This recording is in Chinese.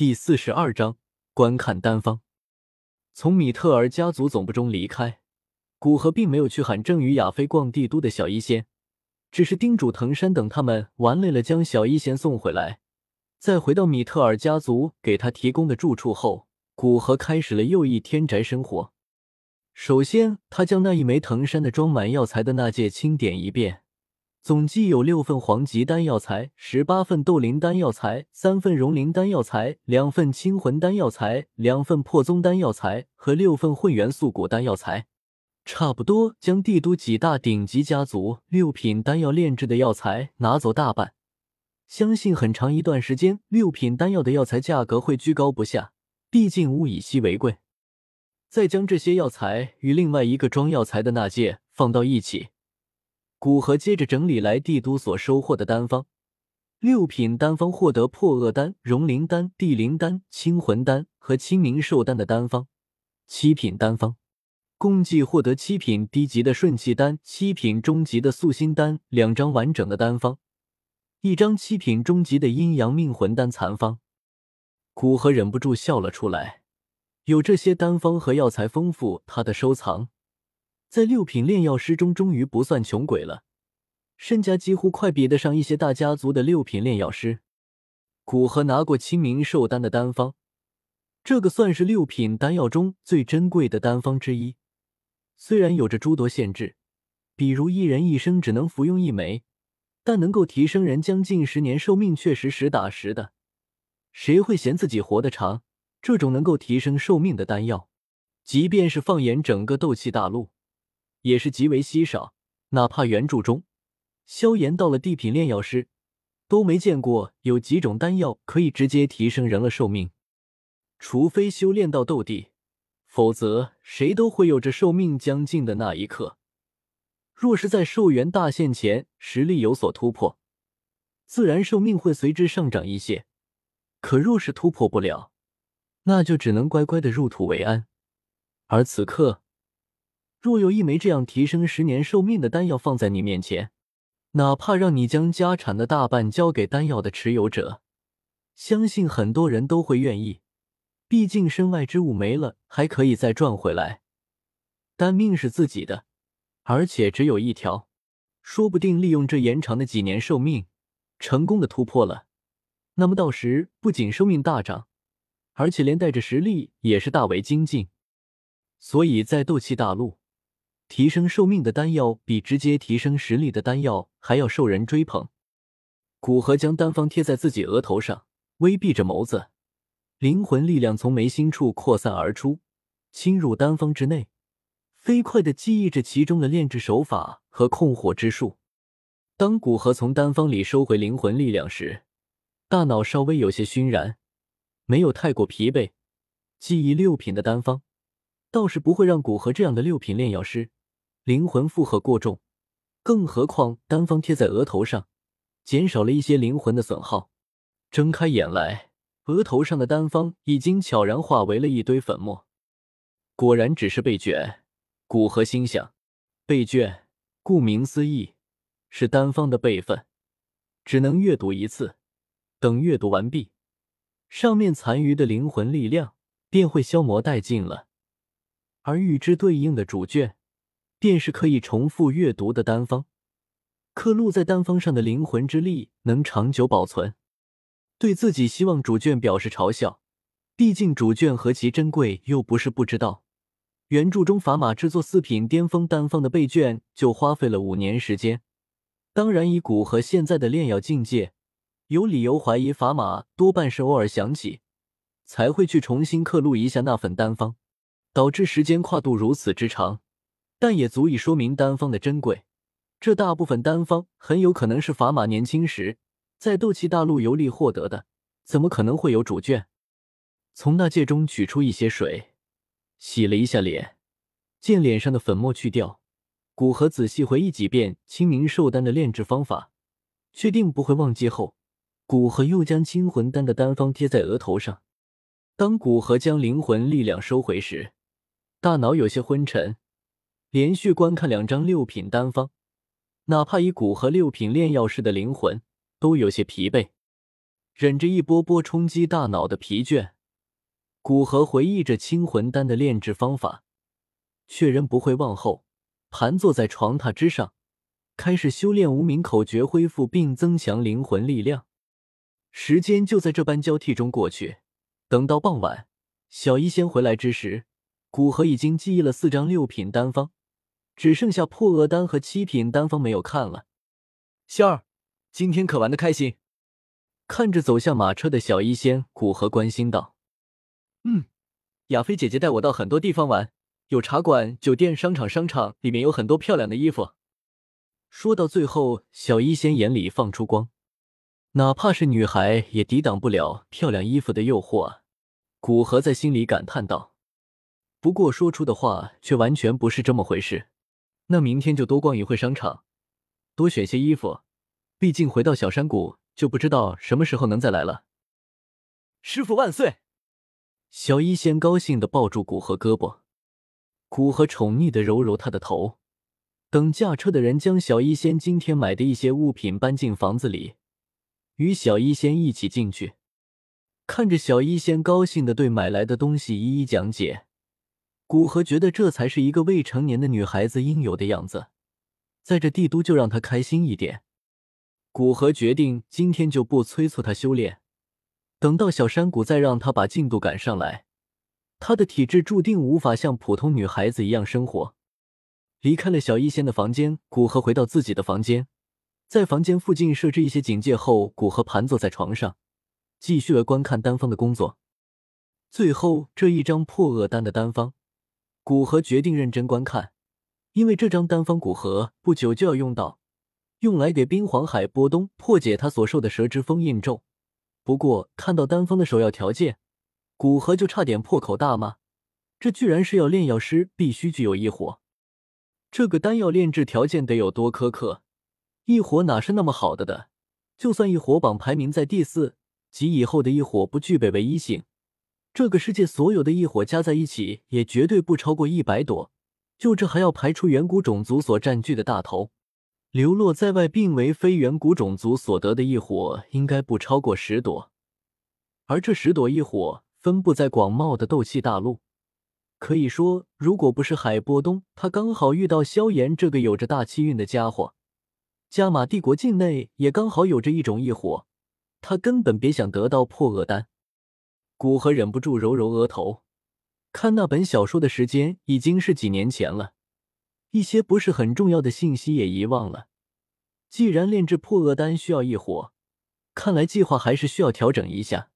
第四十二章观看丹方。从米特尔家族总部中离开，古河并没有去喊正与亚飞逛帝都的小医仙，只是叮嘱藤山等他们玩累了将小医仙送回来。在回到米特尔家族给他提供的住处后，古河开始了又一天宅生活。首先，他将那一枚藤山的装满药材的那戒清点一遍。总计有六份黄级丹药材，十八份斗灵丹药材，三份融灵丹药材，两份清魂丹药材，两份破宗丹药材和六份混元素果丹药材，差不多将帝都几大顶级家族六品丹药炼制的药材拿走大半。相信很长一段时间，六品丹药的药材价格会居高不下，毕竟物以稀为贵。再将这些药材与另外一个装药材的那戒放到一起。古河接着整理来帝都所收获的丹方，六品丹方获得破厄丹、融灵丹、地灵丹、清魂丹和清明寿丹的丹方；七品丹方共计获得七品低级的顺气丹、七品中级的素心丹两张完整的丹方，一张七品中级的阴阳命魂丹残方。古河忍不住笑了出来，有这些丹方和药材丰富他的收藏。在六品炼药师中，终于不算穷鬼了，身家几乎快比得上一些大家族的六品炼药师。古河拿过清明寿丹的丹方，这个算是六品丹药中最珍贵的丹方之一。虽然有着诸多限制，比如一人一生只能服用一枚，但能够提升人将近十年寿命，确实实打实的。谁会嫌自己活得长？这种能够提升寿命的丹药，即便是放眼整个斗气大陆。也是极为稀少，哪怕原著中，萧炎到了地品炼药师，都没见过有几种丹药可以直接提升人了寿命。除非修炼到斗帝，否则谁都会有着寿命将尽的那一刻。若是在寿元大限前实力有所突破，自然寿命会随之上涨一些。可若是突破不了，那就只能乖乖的入土为安。而此刻。若有一枚这样提升十年寿命的丹药放在你面前，哪怕让你将家产的大半交给丹药的持有者，相信很多人都会愿意。毕竟身外之物没了，还可以再赚回来。但命是自己的，而且只有一条，说不定利用这延长的几年寿命，成功的突破了，那么到时不仅寿命大涨，而且连带着实力也是大为精进。所以在斗气大陆。提升寿命的丹药比直接提升实力的丹药还要受人追捧。古河将丹方贴在自己额头上，微闭着眸子，灵魂力量从眉心处扩散而出，侵入丹方之内，飞快的记忆着其中的炼制手法和控火之术。当古河从丹方里收回灵魂力量时，大脑稍微有些熏然，没有太过疲惫。记忆六品的丹方，倒是不会让古河这样的六品炼药师。灵魂负荷过重，更何况丹方贴在额头上，减少了一些灵魂的损耗。睁开眼来，额头上的丹方已经悄然化为了一堆粉末。果然只是被卷。古河心想，被卷，顾名思义，是丹方的备份，只能阅读一次。等阅读完毕，上面残余的灵魂力量便会消磨殆尽了，而与之对应的主卷。便是可以重复阅读的丹方，刻录在丹方上的灵魂之力能长久保存。对自己希望主卷表示嘲笑，毕竟主卷何其珍贵，又不是不知道。原著中法码制作四品巅峰丹方的备卷就花费了五年时间。当然，以古和现在的炼药境界，有理由怀疑法码多半是偶尔想起，才会去重新刻录一下那份丹方，导致时间跨度如此之长。但也足以说明丹方的珍贵。这大部分丹方很有可能是法玛年轻时在斗气大陆游历获得的，怎么可能会有主卷？从那戒中取出一些水，洗了一下脸，见脸上的粉末去掉，古河仔细回忆几遍清明寿丹的炼制方法，确定不会忘记后，古河又将清魂丹的丹方贴在额头上。当古河将灵魂力量收回时，大脑有些昏沉。连续观看两张六品丹方，哪怕以古和六品炼药师的灵魂都有些疲惫。忍着一波波冲击大脑的疲倦，古河回忆着清魂丹的炼制方法，确认不会忘后，盘坐在床榻之上，开始修炼无名口诀，恢复并增强灵魂力量。时间就在这般交替中过去。等到傍晚，小医仙回来之时，古河已经记忆了四张六品丹方，只剩下破厄丹和七品丹方没有看了。仙儿，今天可玩的开心？看着走下马车的小医仙，古河关心道：“嗯，亚菲姐姐带我到很多地方玩，有茶馆、酒店、商场，商场里面有很多漂亮的衣服。”说到最后，小医仙眼里放出光，哪怕是女孩也抵挡不了漂亮衣服的诱惑啊！古河在心里感叹道。不过说出的话却完全不是这么回事。那明天就多逛一会商场，多选些衣服，毕竟回到小山谷。就不知道什么时候能再来了。师傅万岁！小医仙高兴的抱住古河胳膊，古河宠溺的揉揉他的头。等驾车的人将小医仙今天买的一些物品搬进房子里，与小医仙一起进去，看着小医仙高兴的对买来的东西一一讲解，古河觉得这才是一个未成年的女孩子应有的样子。在这帝都，就让她开心一点。古河决定今天就不催促她修炼，等到小山谷再让她把进度赶上来。她的体质注定无法像普通女孩子一样生活。离开了小医仙的房间，古河回到自己的房间，在房间附近设置一些警戒后，古河盘坐在床上，继续了观看丹方的工作。最后这一张破厄丹的丹方，古河决定认真观看，因为这张丹方古河不久就要用到。用来给冰皇海波东破解他所受的蛇之封印咒。不过看到丹方的首要条件，古河就差点破口大骂：这居然是要炼药师必须具有异火！这个丹药炼制条件得有多苛刻？异火哪是那么好的的？就算异火榜排名在第四及以后的异火不具备唯一性，这个世界所有的异火加在一起也绝对不超过一百朵。就这还要排除远古种族所占据的大头。流落在外并为非远古种族所得的异火，应该不超过十朵，而这十朵异火分布在广袤的斗气大陆。可以说，如果不是海波东他刚好遇到萧炎这个有着大气运的家伙，加玛帝国境内也刚好有着一种异火，他根本别想得到破厄丹。古河忍不住揉揉额头，看那本小说的时间已经是几年前了。一些不是很重要的信息也遗忘了。既然炼制破厄丹需要异火，看来计划还是需要调整一下。